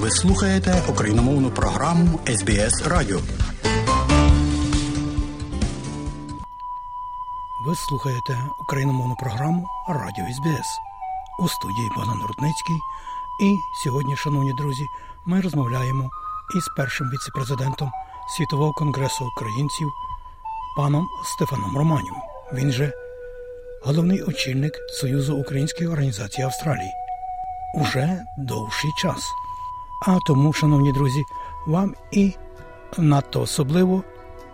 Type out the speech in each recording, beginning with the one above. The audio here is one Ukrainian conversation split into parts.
Ви слухаєте україномовну програму СБС Радіо. Ви слухаєте україномовну програму Радіо СБС у студії Богдан Рудницький. І сьогодні, шановні друзі, ми розмовляємо із першим віцепрезидентом Світового конгресу українців паном Стефаном Романів. Він же головний очільник Союзу Української організації Австралії. Уже довший час. А тому, шановні друзі, вам і надто особливо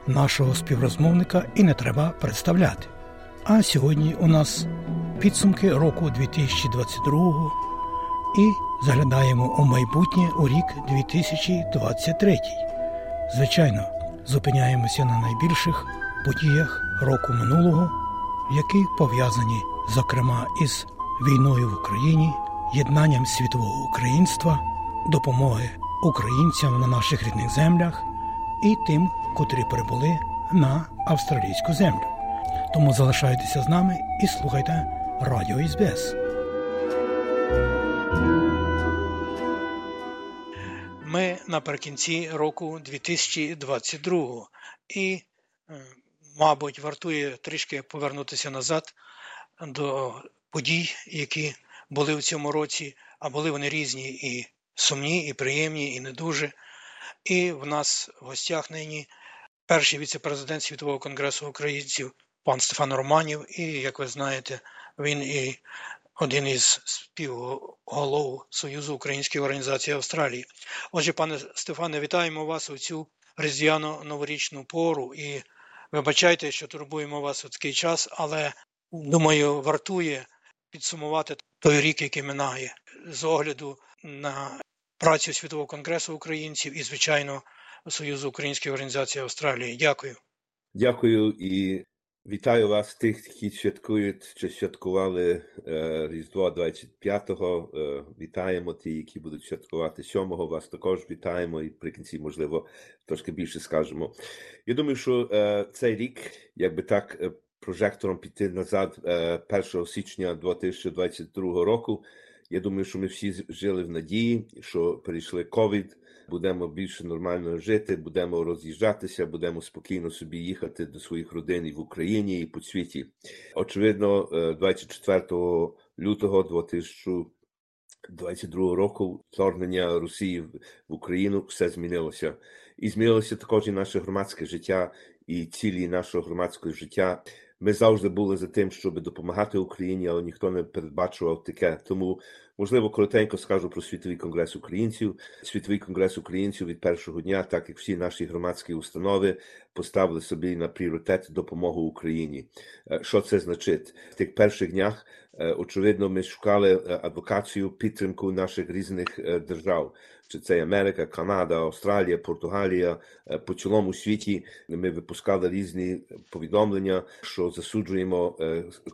нашого співрозмовника і не треба представляти. А сьогодні у нас підсумки року 2022 і заглядаємо у майбутнє у рік 2023. Звичайно, зупиняємося на найбільших подіях року минулого, які пов'язані, зокрема, із війною в Україні, єднанням світового українства, допомоги українцям на наших рідних землях і тим, котрі прибули на австралійську землю. Тому залишайтеся з нами і слухайте Радіо СБС. Ми наприкінці року 2022 і, мабуть, вартує трішки повернутися назад до подій, які були в цьому році, а були вони різні і сумні, і приємні, і не дуже. І в нас в гостях нині перший віце-президент Світового конгресу українців пан Стефан Романів, і, як ви знаєте, він і один із співголов Союзу Української організації Австралії. Отже, пане Стефане, вітаємо вас у цю різдвяно новорічну пору і вибачайте, що турбуємо вас у такий час, але думаю, вартує підсумувати той рік, який минає, з огляду на працю Світового конгресу українців і, звичайно, Союзу Української організації Австралії. Дякую. Дякую і вітаю вас, тих, які святкують чи святкували е, Різдво 25-го. Е, вітаємо ті, які будуть святкувати 7-го. Вас також вітаємо і при кінці, можливо, трошки більше скажемо. Я думаю, що е, цей рік, якби так. Прожектором піти назад 1 січня 2022 року. Я думаю, що ми всі жили в надії, що перейшли ковід, будемо більше нормально жити, будемо роз'їжджатися, будемо спокійно собі їхати до своїх родин і в Україні і по світі. Очевидно, 24 лютого 2022 року вторгнення Росії в Україну все змінилося, і змінилося також і наше громадське життя, і цілі нашого громадського життя. Ми завжди були за тим, щоб допомагати Україні, але ніхто не передбачував таке. Тому, можливо, коротенько скажу про світовий конгрес українців. Світовий конгрес українців від першого дня, так як всі наші громадські установи, поставили собі на пріоритет допомогу Україні. Що це значить? В тих перших днях очевидно, ми шукали адвокацію, підтримку наших різних держав. Чи це Америка, Канада, Австралія, Португалія по цілому світі ми випускали різні повідомлення, що засуджуємо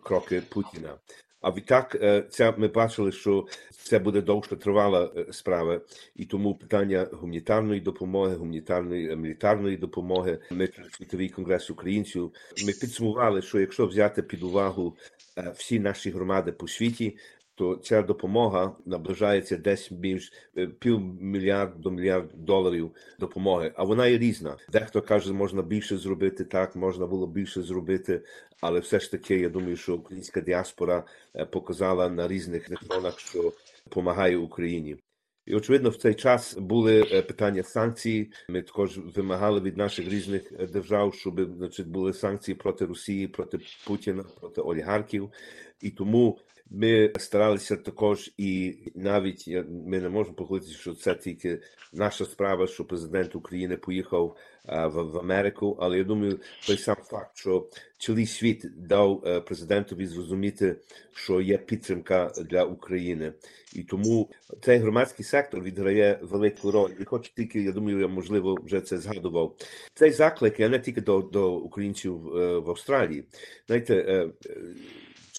кроки Путіна. А відтак, це ми бачили, що це буде довше тривала справа, і тому питання гуманітарної допомоги, гуманітарної мілітарної допомоги. Ми світовий конгрес українців. Ми підсумували, що якщо взяти під увагу всі наші громади по світі, то ця допомога наближається десь між пів мільярд до мільярд доларів допомоги. А вона є різна. Дехто каже, можна більше зробити так, можна було більше зробити, але все ж таки, я думаю, що українська діаспора показала на різних фронтах, що допомагає Україні. І очевидно, в цей час були питання санкцій. Ми також вимагали від наших різних держав, щоб значить були санкції проти Росії, проти Путіна, проти олігархів. І тому ми старалися також, і навіть ми не можемо погодитися, що це тільки наша справа, що президент України поїхав в Америку. Але я думаю, той сам факт, що цілий світ дав президентові зрозуміти, що є підтримка для України, і тому цей громадський сектор відграє велику роль. І хоч тільки я думаю, я можливо вже це згадував. Цей заклик я не тільки до, до українців в Австралії. Знаєте,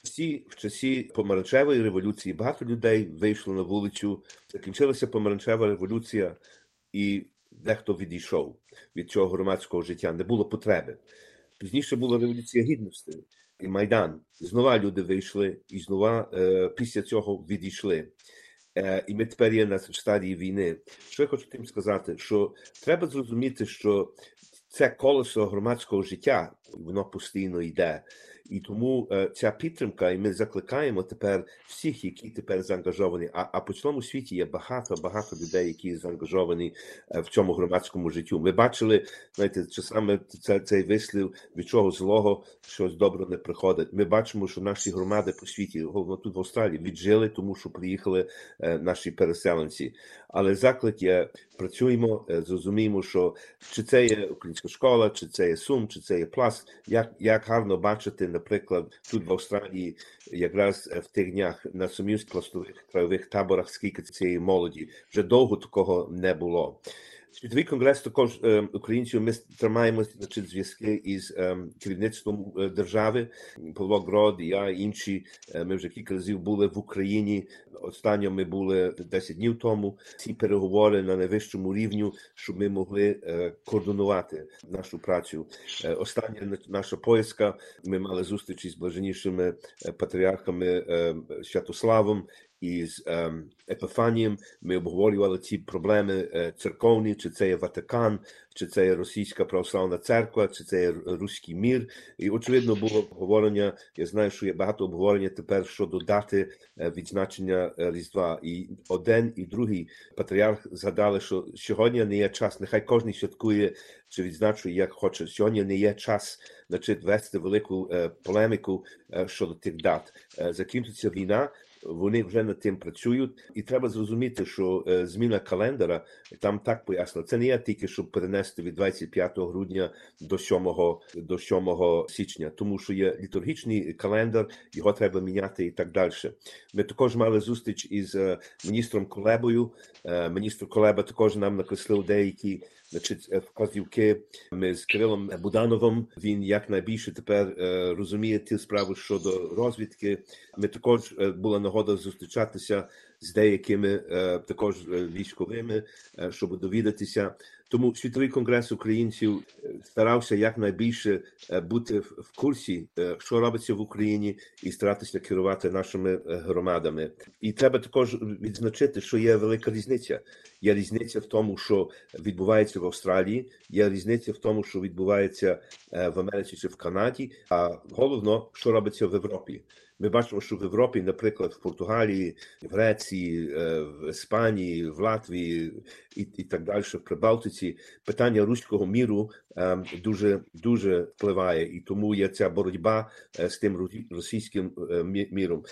часі, в часі помаранчевої революції багато людей вийшло на вулицю. Закінчилася помаранчева революція, і дехто відійшов від цього громадського життя. Не було потреби. Пізніше була революція гідності і майдан. Знову люди вийшли, і знову е, після цього відійшли. і ми тепер є на стадії війни. Що я хочу тим сказати, що треба зрозуміти, що це колесо громадського життя, воно постійно йде. І тому е, ця підтримка, і ми закликаємо тепер всіх, які тепер заангажовані. А а по цьому світі є багато багато людей, які заангажовані е, в цьому громадському життю. Ми бачили, знаєте, часами це цей вислів від чого злого щось добре не приходить. Ми бачимо, що наші громади по світі, головно тут в Австралії, віджили, тому що приїхали е, наші переселенці. Але заклик є працюємо, зрозуміємо, що чи це є українська школа, чи це є сум, чи це є пласт. Як як гарно бачити наприклад, тут в Австралії, якраз в тих днях на сумівських пластових краєвих таборах, скільки цієї молоді вже довго такого не було. Світовий конгрес також е, українців ми тримаємо значить, зв'язки із е, керівництвом е, держави. Павло Грод, я інші. Ми вже кілька разів були в Україні. Останньо ми були 10 днів тому. Ці переговори на найвищому рівні, щоб ми могли координувати нашу працю. Остання наша поїздка. Ми мали зустрічі з блаженнішими патріархами Святославом із ем, Епифанієм. Ми обговорювали ці проблеми е, церковні, чи це є Ватикан, чи це є Російська православна церква, чи це є Руський мір. І очевидно було обговорення. Я знаю, що є багато обговорення тепер щодо дати е, відзначення е, Різдва. І один і другий патріарх згадали, що сьогодні не є час. Нехай кожен святкує чи відзначує, як хоче. Сьогодні не є час значить, вести велику полеміку щодо тих дат. Закінчиться війна вони вже над тим працюють, і треба зрозуміти, що зміна календара там так пояснено. Це не є тільки щоб перенести від 25 грудня до 7 до 7 січня, тому що є літургічний календар, його треба міняти і так далі. Ми також мали зустріч із міністром Колебою. Міністр Колеба також нам накреслив деякі значить, вказівки. Ми з Кирилом Будановим. Він якнайбільше тепер розуміє ті справи щодо розвідки. Ми також була нагода зустрічатися з деякими також військовими, щоб довідатися. Тому світовий конгрес українців старався якнайбільше бути в курсі, що робиться в Україні, і старатися керувати нашими громадами. І треба також відзначити, що є велика різниця. Є різниця в тому, що відбувається в Австралії, є різниця в тому, що відбувається в Америці чи в Канаді. А головно, що робиться в Європі. Ми бачимо, що в Європі, наприклад, в Португалії, в Греції, в Іспанії, в Латвії і і так далі, в Прибалтиці питання руського міру дуже дуже впливає, і тому є ця боротьба з тим російським міром.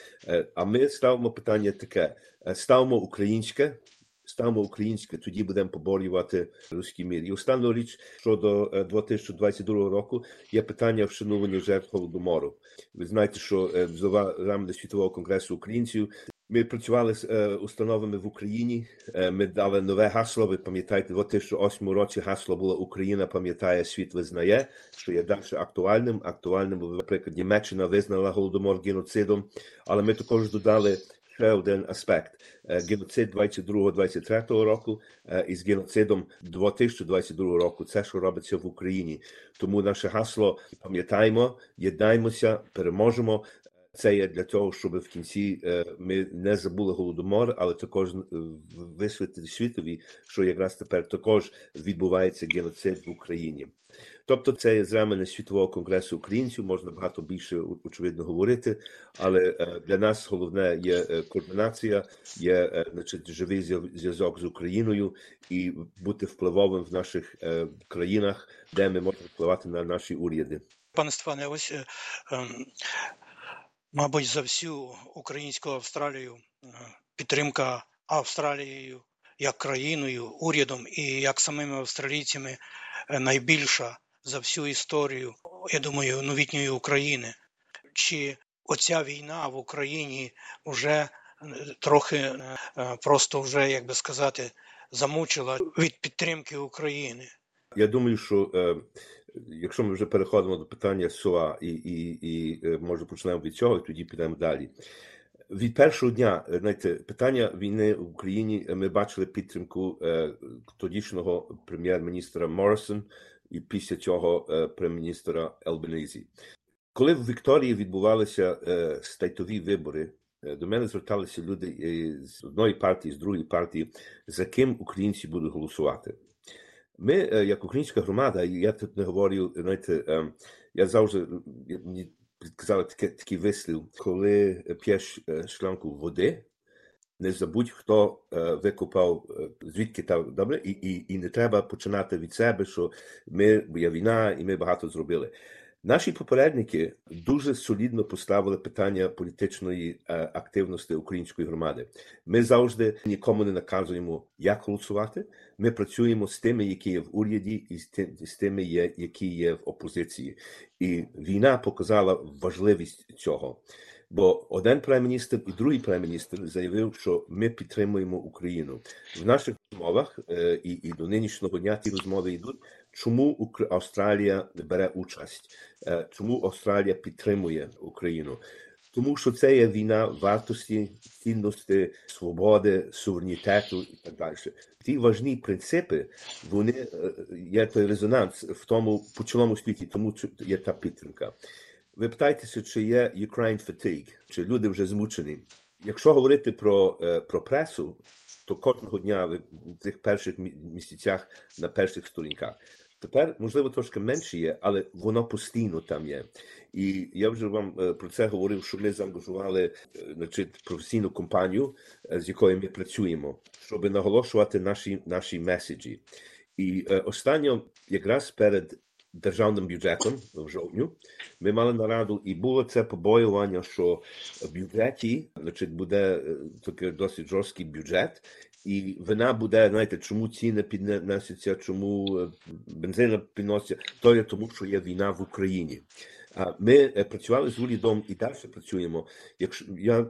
А ми ставимо питання таке: ставимо українське ставимо українське, тоді будемо поборювати руський мір. І остання річ щодо 2022 року є питання вшанування жертв голодомору. Ви знаєте, що зова рамках світового конгресу українців. Ми працювали з е, установами в Україні. Е, ми дали нове гасло. Ви пам'ятаєте, в 2008 році гасло було Україна пам'ятає, світ визнає, що є далі актуальним. Актуальним, наприклад, Німеччина визнала голодомор геноцидом, але ми також додали ще один аспект: геноцид 22-23 року із геноцидом 2022 року. Це що робиться в Україні. Тому наше гасло пам'ятаємо, єднаємося, переможемо. Це є для того, щоб в кінці ми не забули голодомор, але також висвітлити світові, що якраз тепер також відбувається геноцид в Україні. Тобто, це є зремені світового конгресу українців, можна багато більше очевидно говорити, але для нас головне є координація, є значить, живий зв'язок з Україною і бути впливовим в наших країнах, де ми можемо впливати на наші уряди. Пане Степане, ось мабуть, за всю українську Австралію підтримка Австралією як країною, урядом і як самими австралійцями найбільша за всю історію, я думаю, новітньої України. Чи оця війна в Україні вже трохи просто вже, як би сказати, замучила від підтримки України? Я думаю, що якщо ми вже переходимо до питання СОА і і, і може почнемо від цього, і тоді підемо далі. Від першого дня знаєте, питання війни в Україні ми бачили підтримку тодішнього прем'єр-міністра Моррисон і після цього прем'єр-міністра Елбенізі. Коли в Вікторії відбувалися стейтові вибори, до мене зверталися люди з одної партії, з другої партії, за ким українці будуть голосувати. Ми, як українська громада, я тут не говорю, знаєте, я завжди мені підказали такий вислів, коли п'єш шланку води, не забудь, хто викопав, звідки там добре, і, і, і не треба починати від себе, що ми є війна, і ми багато зробили. Наші попередники дуже солідно поставили питання політичної е, активності української громади. Ми завжди нікому не наказуємо, як голосувати. Ми працюємо з тими, які є в уряді, і з тими, які є в опозиції. І війна показала важливість цього. Бо один прем'єр-міністр і другий прем'єр-міністр заявив, що ми підтримуємо Україну в наших розмовах, і і до нинішнього дня ті розмови йдуть. Чому Австралія бере участь? Чому Австралія підтримує Україну? Тому що це є війна вартості, цінності, свободи, суверенітету і так далі. Ті важні принципи, вони є той резонанс в тому по цілому світі, тому є та підтримка. Ви питаєтеся, чи є Ukraine fatigue, чи люди вже змучені. Якщо говорити про про пресу, то кожного дня в цих перших місяцях на перших сторінках. Тепер, можливо, трошки менше є, але воно постійно там є. І я вже вам про це говорив, що ми заангажували значить, професійну компанію, з якою ми працюємо, щоб наголошувати наші наші меседжі. І останньо, якраз перед державним бюджетом в жовтню. Ми мали нараду, і було це побоювання, що в бюджеті значить, буде такий досить жорсткий бюджет, і вина буде, знаєте, чому ціни піднесуться, чому бензина підноситься, то є тому, що є війна в Україні. Ми працювали з урядом і далі працюємо. Якщо я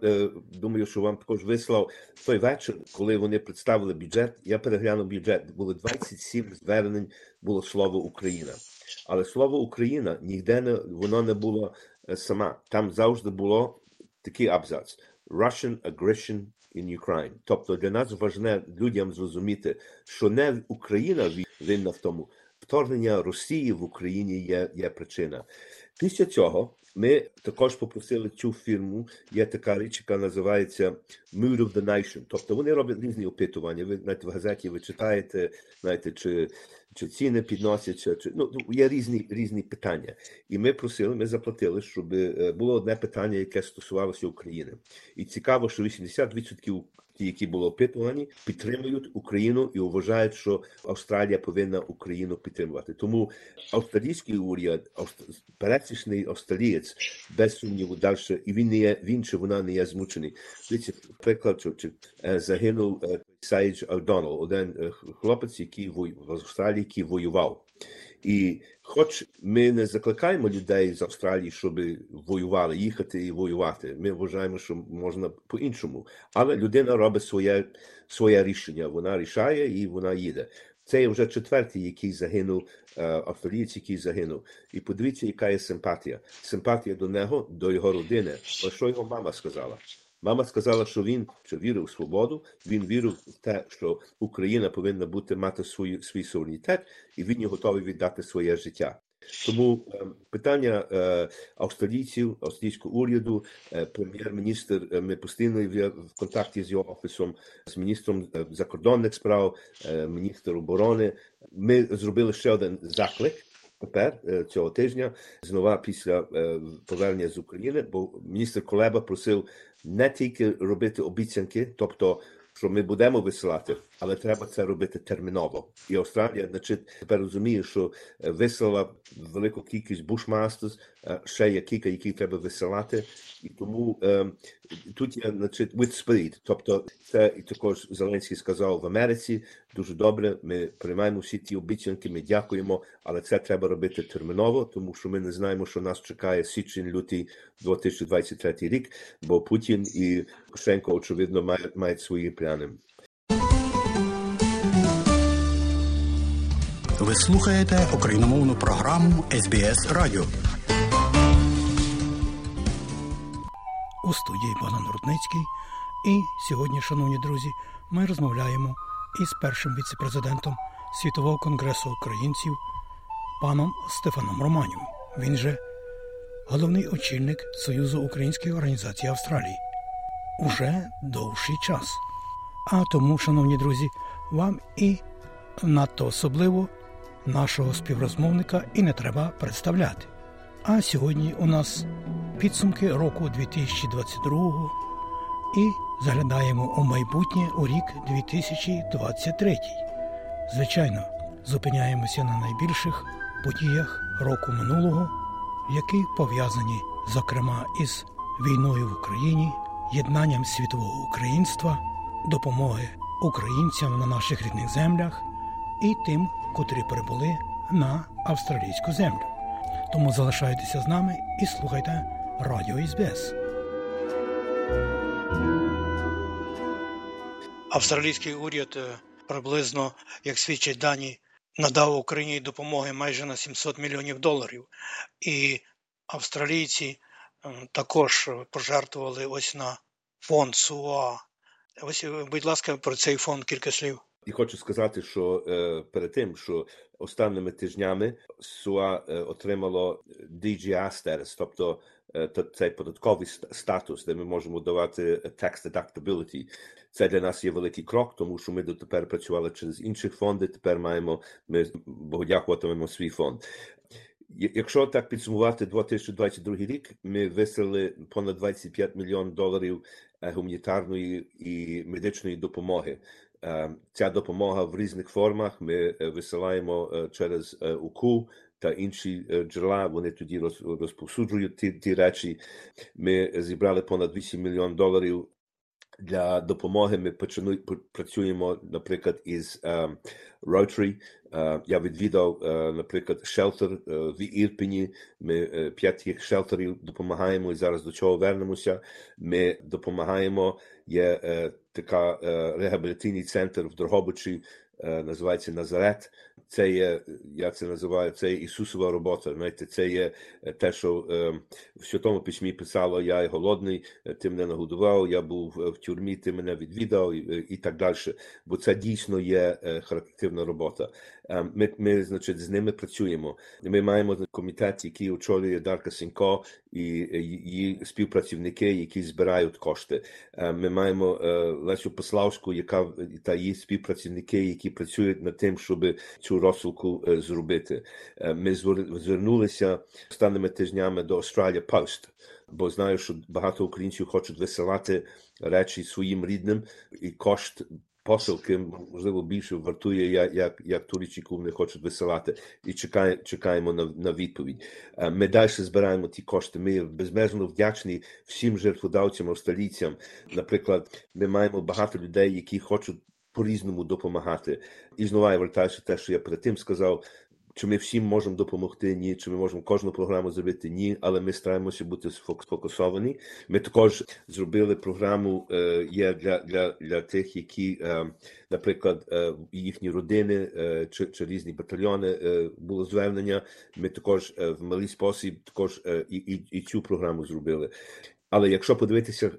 думаю, що вам також вислав той вечір, коли вони представили бюджет, я переглянув бюджет. Було 27 звернень, було слово Україна. Але слово Україна ніде не воно не було сама. Там завжди було такий абзац: Russian aggression in Ukraine. Тобто для нас важне людям зрозуміти, що не Україна винна в тому, вторгнення Росії в Україні є, є причина. Після цього ми також попросили цю фірму. Є така річ, яка називається Mood of the Nation. Тобто вони роблять різні опитування. Ви знаєте, в газеті ви читаєте, знаєте, чи чи ціни підносяться, чи ну є різні різні питання. І ми просили, ми заплатили, щоб було одне питання, яке стосувалося України. І цікаво, що 80% ті, які були опитувані, підтримують Україну і вважають, що Австралія повинна Україну підтримувати. Тому австралійський уряд, пересічний австралієць, без сумніву далі, і він не є він чи вона не є змучений. Дивіться, приклад, що чи загинув Сайдж Алдонал, один хлопець, який в Австралії, який воював. І хоч ми не закликаємо людей з Австралії, щоб воювали, їхати і воювати. Ми вважаємо, що можна по-іншому. Але людина робить своє своє рішення. Вона рішає і вона їде. Це вже четвертий, який загинув, австралієць, який загинув. І подивіться, яка є симпатія. Симпатія до нього, до його родини. Ось що його мама сказала. Мама сказала, що він що вірив у свободу, він вірив в те, що Україна повинна бути мати свою свій суверенітет, і він є готовий віддати своє життя. Тому е, питання е, австралійців, австрійського уряду, е, прем'єр-міністр. Ми постійно в контакті з його офісом, з міністром закордонних справ, міністром оборони. Ми зробили ще один заклик. Тепер цього тижня знову після повернення з України, бо міністр Колеба просив не тільки робити обіцянки, тобто що ми будемо висилати, але треба це робити терміново. І Австралія, значить, тепер розуміє, що вислала велику кількість бушмастерс, ще є кілька, які треба висилати, і тому е, тут є значить, with speed. Тобто, це і також Зеленський сказав в Америці. Дуже добре. Ми приймаємо всі ті обіцянки. Ми дякуємо, але це треба робити терміново, тому що ми не знаємо, що нас чекає січень, лютий 2023 рік. Бо Путін і Кошенко очевидно мають, мають свої плани. Ви слухаєте україномовну програму СБС Радіо. У студії Богдан Рудницький. І сьогодні, шановні друзі, ми розмовляємо із першим віцепрезидентом Світового конгресу українців паном Стефаном Романів. Він же головний очільник Союзу українських організацій Австралії. уже довший час. А тому, шановні друзі, вам і надто особливо нашого співрозмовника і не треба представляти. А сьогодні у нас підсумки року 2022 і заглядаємо у майбутнє у рік 2023. Звичайно, зупиняємося на найбільших подіях року минулого, які пов'язані, зокрема, із війною в Україні, єднанням світового українства, допомоги українцям на наших рідних землях і тим, котрі прибули на австралійську землю. Тому залишайтеся з нами і слухайте Радіо СБС. Австралійський уряд е, приблизно, як свідчать дані, надав Україні допомоги майже на 700 мільйонів доларів. І австралійці е, також пожертвували ось на фонд СУА. Ось, е, будь ласка, про цей фонд кілька слів. І хочу сказати, що е, перед тим, що останніми тижнями СУА е, отримало DGA статус, тобто е, цей податковий статус, де ми можемо давати tax deductibility. Це для нас є великий крок, тому що ми дотепер працювали через інші фонди. Тепер маємо ми Богу дякуватимемо свій фонд. Якщо так підсумувати 2022 рік, ми висели понад 25 мільйон доларів гуманітарної і медичної допомоги. Ця допомога в різних формах. Ми висилаємо через УКУ та інші джерела. Вони тоді розповсюджують ті, ті речі. Ми зібрали понад 8 мільйон доларів. Для допомоги ми почину, працюємо, наприклад, із uh, Rotary. Я відвідав, наприклад, шелтер в Ірпені. Ми п'ять їх шелтерів допомагаємо і зараз до чого вернемося. Ми допомагаємо. Є така реабілітаційний центр в Дрогобичі, називається Назарет. Це є, я це називаю, це є Ісусова робота. Знаєте, це є те, що в Святому письмі писало: Я голодний, ти мене нагодував, я був в тюрмі, ти мене відвідав, і, і так далі. Бо це дійсно є характерна робота. Ми, ми, значить, з ними працюємо. Ми маємо комітет, який очолює Дарка Сінько і її співпрацівники, які збирають кошти. Ми маємо Лесю Пославську, яка та її співпрацівники, які працюють над тим, щоб цю розсилку зробити. Ми звернулися останніми тижнями до Australia Post, бо знаю, що багато українців хочуть висилати речі своїм рідним, і кошт посилки можливо більше вартує, як як, як ту не хочуть висилати, і чекає, чекаємо на на відповідь. Ми далі збираємо ті кошти. Ми безмежно вдячні всім жертводавцям, австралійцям. Наприклад, ми маємо багато людей, які хочуть по-різному допомагати. І знову я вертаюся те, що я перед тим сказав. Чи ми всім можемо допомогти? Ні, чи ми можемо кожну програму зробити? Ні, але ми стараємося бути сфокусовані. Ми також зробили програму е, є для для, для тих, які, е, наприклад, е, їхні родини е, чи чи різні батальйони е, було звернення. Ми також е, в малий спосіб також і, і, і цю програму зробили. Але якщо подивитися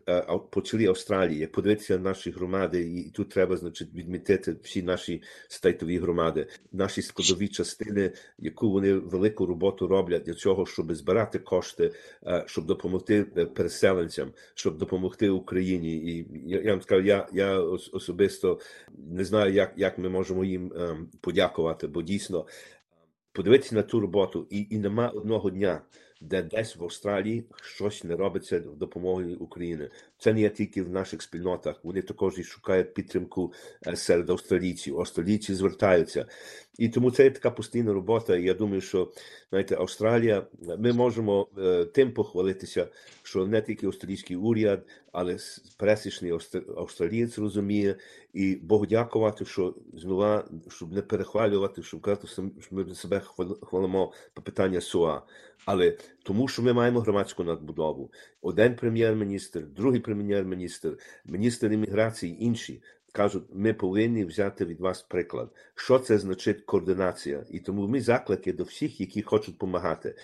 по цілій Австралії, як подивитися на наші громади, і тут треба значить відмітити всі наші стейтові громади, наші складові частини, яку вони велику роботу роблять для цього, щоб збирати кошти, щоб допомогти переселенцям, щоб допомогти Україні. І я, я вам скажу, я я особисто не знаю, як як ми можемо їм подякувати, бо дійсно подивитися на ту роботу, і, і нема одного дня де десь в Австралії щось не робиться допомогою України. Це не є тільки в наших спільнотах. Вони також і шукають підтримку серед австралійців. Австралійці звертаються. І тому це є така постійна робота. Я думаю, що знаєте, Австралія, ми можемо тим похвалитися, що не тільки австралійський уряд, але пересічний австралієць розуміє, і Богу дякувати, що знову, щоб не перехвалювати, щоб казати, що ми себе хвалимо по питання СУА. Але тому, що ми маємо громадську надбудову, один прем'єр-міністр, другий прем'єр-міністр, міністр імміграції, інші кажуть, ми повинні взяти від вас приклад, що це значить координація, і тому ми заклики до всіх, які хочуть допомагати.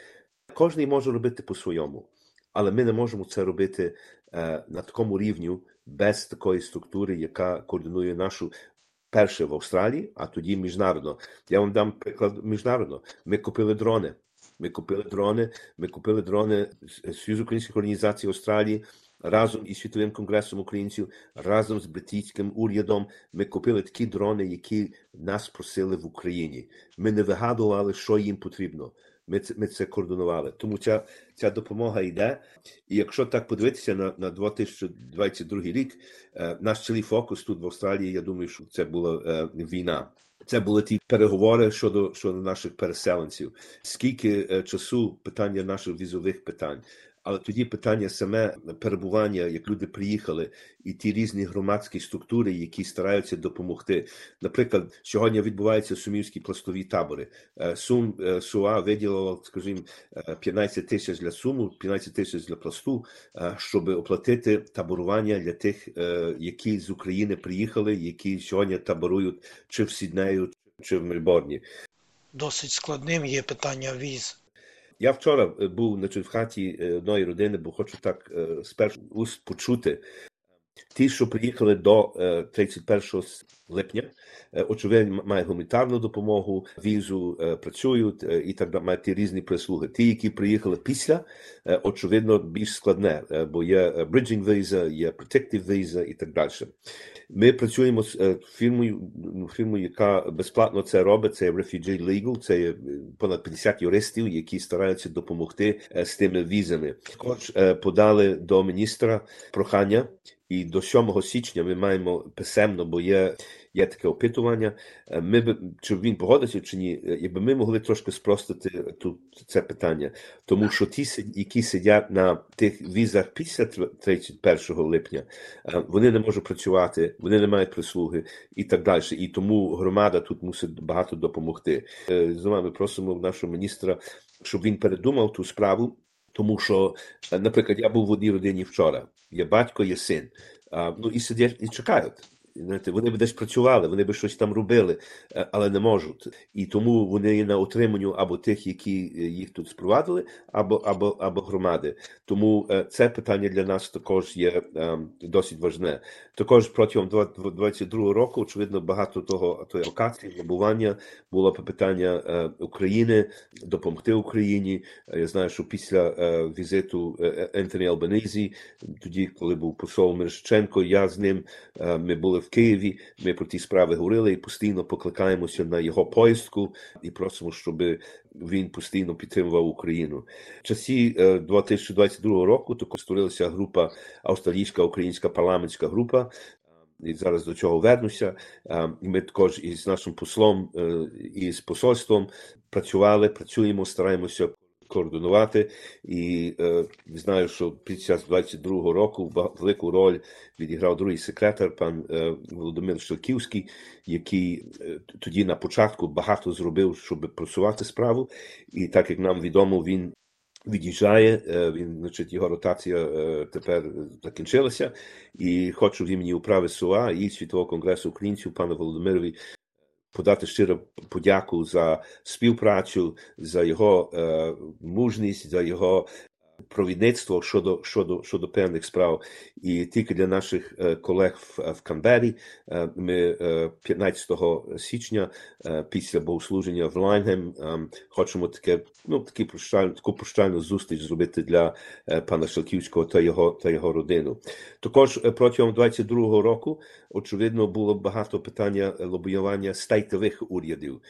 Кожен може робити по-своєму, але ми не можемо це робити е, на такому рівні без такої структури, яка координує нашу. Перше в Австралії, а тоді міжнародно. Я вам дам приклад міжнародно. Ми купили дрони. Ми купили дрони. Ми купили дрони Союз українських організацій Австралії разом із світовим конгресом українців, разом з британським урядом. Ми купили такі дрони, які нас просили в Україні. Ми не вигадували, що їм потрібно. Ми це ми це координували. Тому ця ця допомога йде. І якщо так подивитися на на 2022 рік, е, наш цілий фокус тут в Австралії, я думаю, що це була е, війна. Це були ті переговори щодо щодо наших переселенців. Скільки е, часу питання наших візових питань, але тоді питання саме перебування, як люди приїхали, і ті різні громадські структури, які стараються допомогти. Наприклад, сьогодні відбуваються сумівські пластові табори. Е, Сум е, СУА виділило, скажімо, 15 тисяч для суму, 15 тисяч для пласту, щоб оплатити таборування для тих, які з України приїхали, які сьогодні таборують чи в Сіднею, чи в Мельборні. Досить складним є питання віз. Я вчора був значить, в хаті одної родини, бо хочу так спершу уст почути. Ті, що приїхали до 31 липня, очевидно, мають гуманітарну допомогу, візу, працюють і так далі, мають ті різні прислуги. Ті, які приїхали після, очевидно, більш складне, бо є bridging visa, є protective visa і так далі. Ми працюємо з фірмою, фірмою, яка безплатно це робить. Це Refugee Legal, це є понад 50 юристів, які стараються допомогти з тими візами. Також подали до міністра прохання, і до 7 січня ми маємо писемно, бо є є таке опитування. Ми б чи він погодиться чи ні, якби ми могли трошки спростити тут це питання, тому що ті, які сидять на тих візах після 31 липня, вони не можуть працювати, вони не мають прислуги і так далі. І тому громада тут мусить багато допомогти. Знову ми просимо нашого міністра, щоб він передумав ту справу. Тому що, наприклад, я був в одній родині вчора, є батько, є син, ну і сидять і чекають. Знаєте, Вони б десь працювали, вони б щось там робили, але не можуть. І тому вони є на утриманню або тих, які їх тут спровадили, або або, або громади. Тому це питання для нас також є досить важне. Також протягом 2022 року, очевидно, багато того тої локації, лобування було питання України, допомогти Україні. Я знаю, що після візиту Ентоні Албанезі, тоді, коли був посол Мирошченко, я з ним ми були Києві. Ми про ті справи говорили і постійно покликаємося на його поїздку і просимо, щоб він постійно підтримував Україну. В часі 2022 року також створилася група австралійська українська парламентська група. І зараз до цього вернуся. Ми також із нашим послом і з посольством працювали, працюємо, стараємося координувати. І е, знаю, що під час 22-го року велику роль відіграв другий секретар, пан е, Володимир Шелківський, який е, тоді на початку багато зробив, щоб просувати справу. І так як нам відомо, він. Від'їжджає, він, значить, його ротація тепер закінчилася, і хочу в імені управи СУА і Світового конгресу українців пану Володимирові подати щиро подяку за співпрацю, за його е, мужність, за його провідництво щодо щодо щодо певних справ. І тільки для наших е, колег в, в Канбері е, ми 15 е, січня після богослуження в Лайнгем хочемо таке, ну такі прощальну, таку прощальну зустріч зробити для пана Шалківського та його та його родину. Також протягом 22-го року очевидно було багато питання лобіювання стейтових урядів.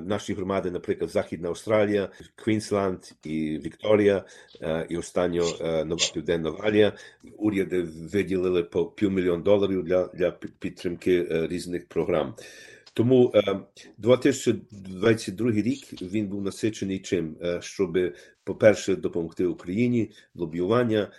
Наші громади, наприклад, Західна Австралія, Квінсланд і Вікторія і останньо нова південна валія. Уряди виділили по півмільйон доларів для для підтримки різних програм. Тому 2022 рік він був насичений чим, щоб, по-перше, допомогти Україні, лобіювання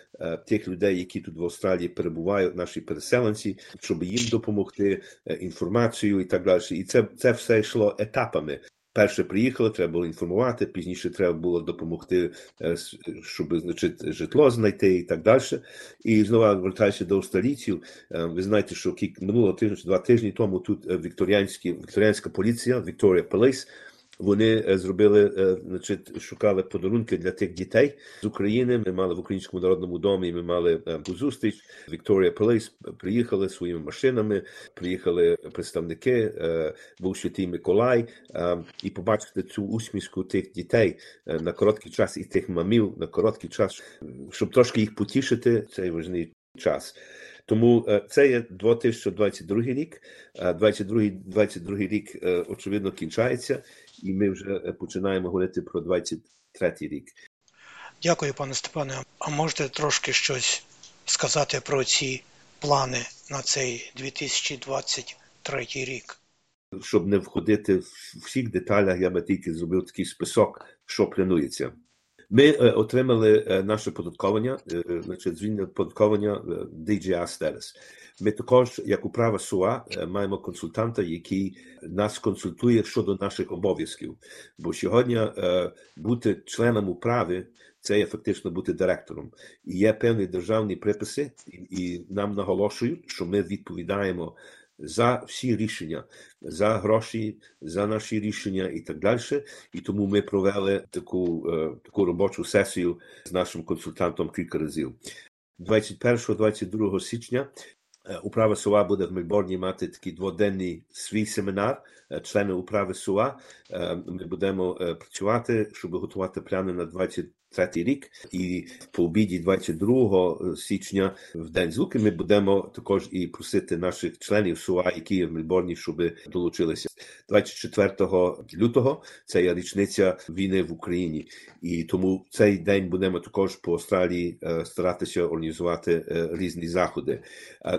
тих людей, які тут в Австралії перебувають, наші переселенці, щоб їм допомогти інформацію і так далі. І це це все йшло етапами. Перше приїхали, треба було інформувати, пізніше треба було допомогти, щоб значить, житло знайти і так далі. І знову вертаюся до австралійців. Ви знаєте, що минулого тижня, два тижні тому тут вікторіанська поліція, Вікторія Police, Вони зробили, значить, шукали подарунки для тих дітей з України. Ми мали в українському народному домі. Ми мали зустріч. Вікторія Полейс приїхали своїми машинами. Приїхали представники, був святий Миколай, і побачити цю усмішку тих дітей на короткий час і тих мамів на короткий час, щоб трошки їх потішити. Цей важний час. Тому це є 2022 рік. 22 22 рік очевидно кінчається, і ми вже починаємо говорити про 23 рік. Дякую, пане Степане. А можете трошки щось сказати про ці плани на цей 2023 рік? Щоб не входити в всіх деталях, я би тільки зробив такий список, що планується. Ми отримали наше податковання, значить звільнення податковання DGA Status. Ми також, як управа СУА, маємо консультанта, який нас консультує щодо наших обов'язків. Бо сьогодні бути членом управи це є фактично бути директором. І є певні державні приписи, і нам наголошують, що ми відповідаємо за всі рішення, за гроші, за наші рішення і так далі. І тому ми провели таку таку робочу сесію з нашим консультантом кілька разів. 21-22 січня управа СУА буде в Мельборні мати такий дводенний свій семінар. Члени управи СУА. Ми будемо працювати, щоб готувати плани на 20 третій рік, і по обіді 22 січня в день звуки ми будемо також і просити наших членів СУА, які є в Мельборні, щоб долучилися 24 лютого. Це є річниця війни в Україні, і тому цей день будемо також по Австралії старатися організувати різні заходи.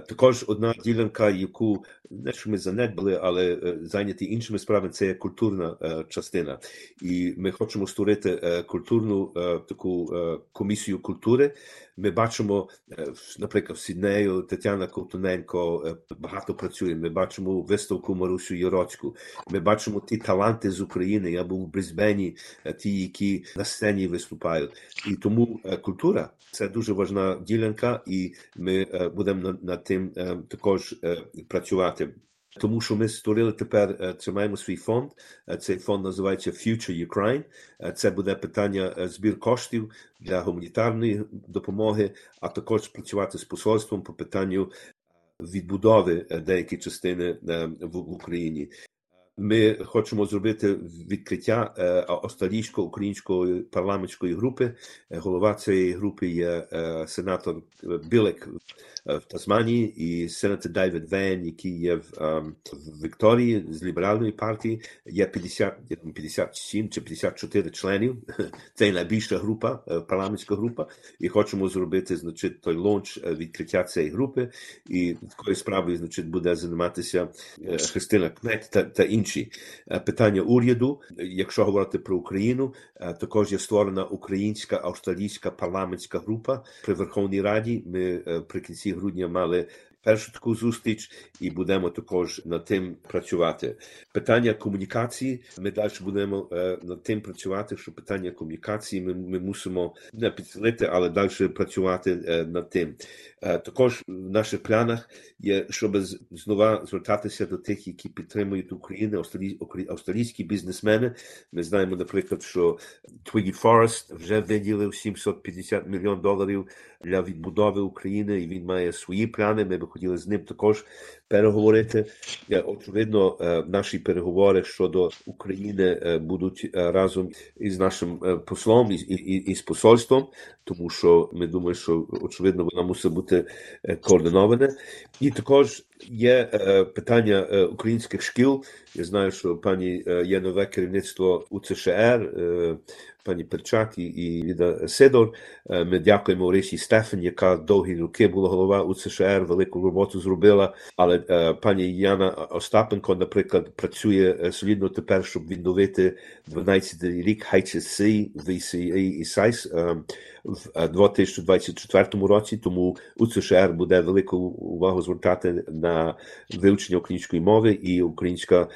Також одна ділянка, яку не що ми занедбали, але зайняті іншими справами, це є культурна частина, і ми хочемо створити культурну таку комісію культури. Ми бачимо, наприклад, в Сіднею Тетяна Ковтуненко багато працює. Ми бачимо виставку Марусю Єроцьку. Ми бачимо ті таланти з України. Я був в Брисбені, ті, які на сцені виступають. І тому культура це дуже важна ділянка, і ми будемо над тим також працювати. Тому що ми створили тепер, це маємо свій фонд. Цей фонд називається Future Ukraine. Це буде питання збір коштів для гуманітарної допомоги, а також працювати з посольством по питанню відбудови деякі частини в Україні. Ми хочемо зробити відкриття австралійсько-української парламентської групи. Голова цієї групи є сенатор Білик в Тасманії і сенатор Дейвід Вен, який є в Вікторії з ліберальної партії. Є 50, 57 чи 54 членів. Це найбільша група, парламентська група. І хочемо зробити значить, той лонч відкриття цієї групи. І такою справою значить, буде займатися Христина Кмет та, та інші питання уряду. Якщо говорити про Україну, також є створена українська австралійська парламентська група при Верховній Раді. Ми при кінці грудня мали першу таку зустріч і будемо також над тим працювати. Питання комунікації. Ми далі будемо над тим працювати. Що питання комунікації ми, ми мусимо не підсилити, але далі працювати над тим. Також в наших планах є, щоб знову звертатися до тих, які підтримують Україну, австралійські бізнесмени. Ми знаємо, наприклад, що Twiggy Forest вже виділив 750 мільйон доларів для відбудови України, і він має свої плани. Ми би хотіли з ним також переговорити. Очевидно, наші переговори щодо України будуть разом із нашим послом і, і, з посольством, тому що ми думаємо, що очевидно вона мусить бути координована. І також є питання українських шкіл. Я знаю, що пані є нове керівництво УЦШР, пані Перчак і Віда Сидор. Ми дякуємо Орисі Стефан, яка довгі роки була голова УЦШР, велику роботу зробила. Але пані Яна Остапенко, наприклад, працює солідно тепер, щоб відновити 12 рік HSC, VCA і SAIS. В 2024 році. Тому УЦШР буде велику увагу звертати на вивчення української мови і українська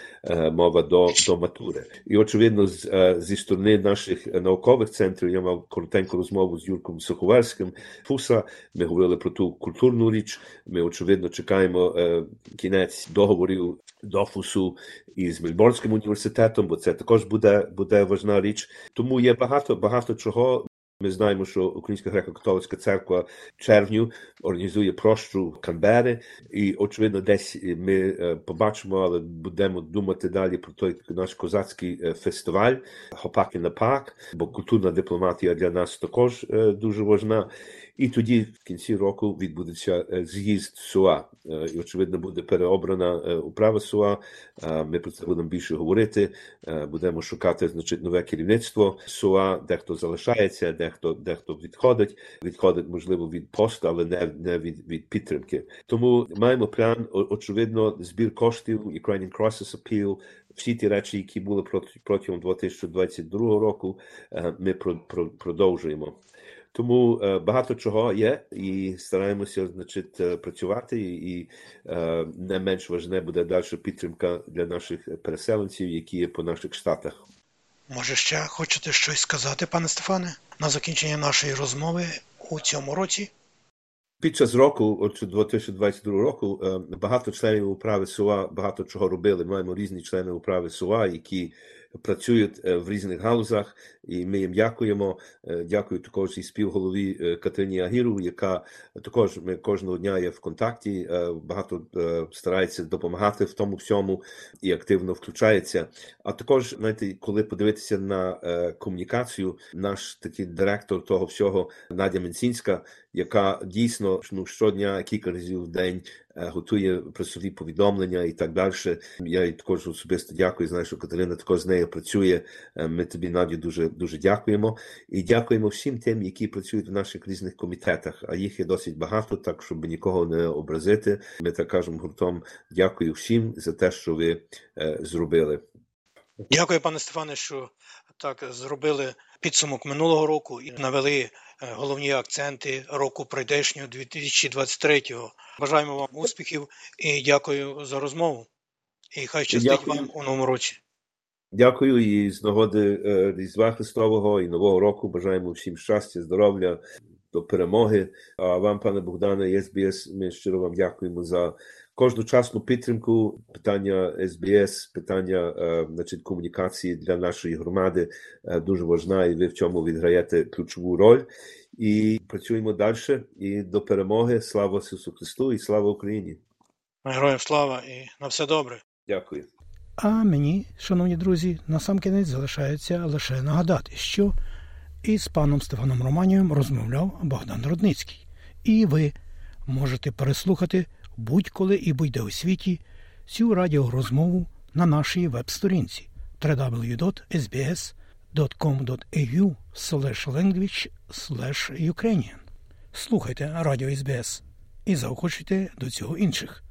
мова до до матури. І очевидно, з, зі сторони наших наукових центрів я мав коротеньку розмову з Юрком Суховерським. Фуса ми говорили про ту культурну річ. Ми очевидно чекаємо кінець договорів дофусу із Мельборнським університетом, бо це також буде буде важна річ. Тому є багато багато чого. Ми знаємо, що Українська греко-католицька церква в червню організує прощу Канбери, і очевидно, десь ми побачимо, але будемо думати далі про той наш козацький фестиваль Хопаки на пак, бо культурна дипломатія для нас також дуже важна. І тоді в кінці року відбудеться з'їзд СУА. І очевидно буде переобрана управа СУА. Ми про це будемо більше говорити. Будемо шукати значить нове керівництво СУА, дехто залишається, дехто дехто відходить. Відходить можливо від посту, але не не від від підтримки. Тому маємо план. Очевидно, збір коштів Ukrainian Crisis Appeal, всі ті речі, які були протягом 2022 року. Ми продовжуємо. Тому багато чого є, і стараємося значить, працювати, і не менш важне буде далі підтримка для наших переселенців, які є по наших штатах. Може, ще хочете щось сказати, пане Стефане, на закінчення нашої розмови у цьому році? Під час року, 2022 року, багато членів управи СУА багато чого робили. Маємо різні члени управи СУА, які працюють в різних галузах, і ми їм дякуємо. Дякую також і співголові Катерині Агіру, яка також ми кожного дня є в контакті, багато старається допомагати в тому всьому і активно включається. А також знаєте, коли подивитися на комунікацію, наш такий директор того всього Надя Менцінська, яка дійсно ну, щодня кілька разів в день готує пресові повідомлення і так далі. Я їй також особисто дякую. Знаю, що Катерина також з нею працює. Ми тобі Наді дуже дуже дякуємо і дякуємо всім тим, які працюють в наших різних комітетах. А їх є досить багато, так щоб нікого не образити. Ми так кажемо гуртом. Дякую всім за те, що ви зробили. Дякую, пане Стефане, що так зробили підсумок минулого року і навели головні акценти року прийдешнього 2023-го. Бажаємо вам успіхів і дякую за розмову. І хай щастить вам у новому році. Дякую і з нагоди Різдва Христового і Нового року бажаємо всім щастя, здоров'я, до перемоги. А вам, пане Богдане, СБС, ми щиро вам дякуємо за кожну часну підтримку. Питання СБС, питання значить, комунікації для нашої громади дуже важна, і ви в цьому відграєте ключову роль. І працюємо далі. І до перемоги. Слава Ісусу Христу і слава Україні! Героям слава і на все добре. Дякую. А мені, шановні друзі, насамкінець залишається лише нагадати, що із паном Стефаном Романієм розмовляв Богдан Рудницький. І ви можете переслухати будь-коли і будь-де у світі цю радіорозмову на нашій веб-сторінці www.sbs.com.au language Ukrainian. Слухайте радіо СБС і заохочуйте до цього інших.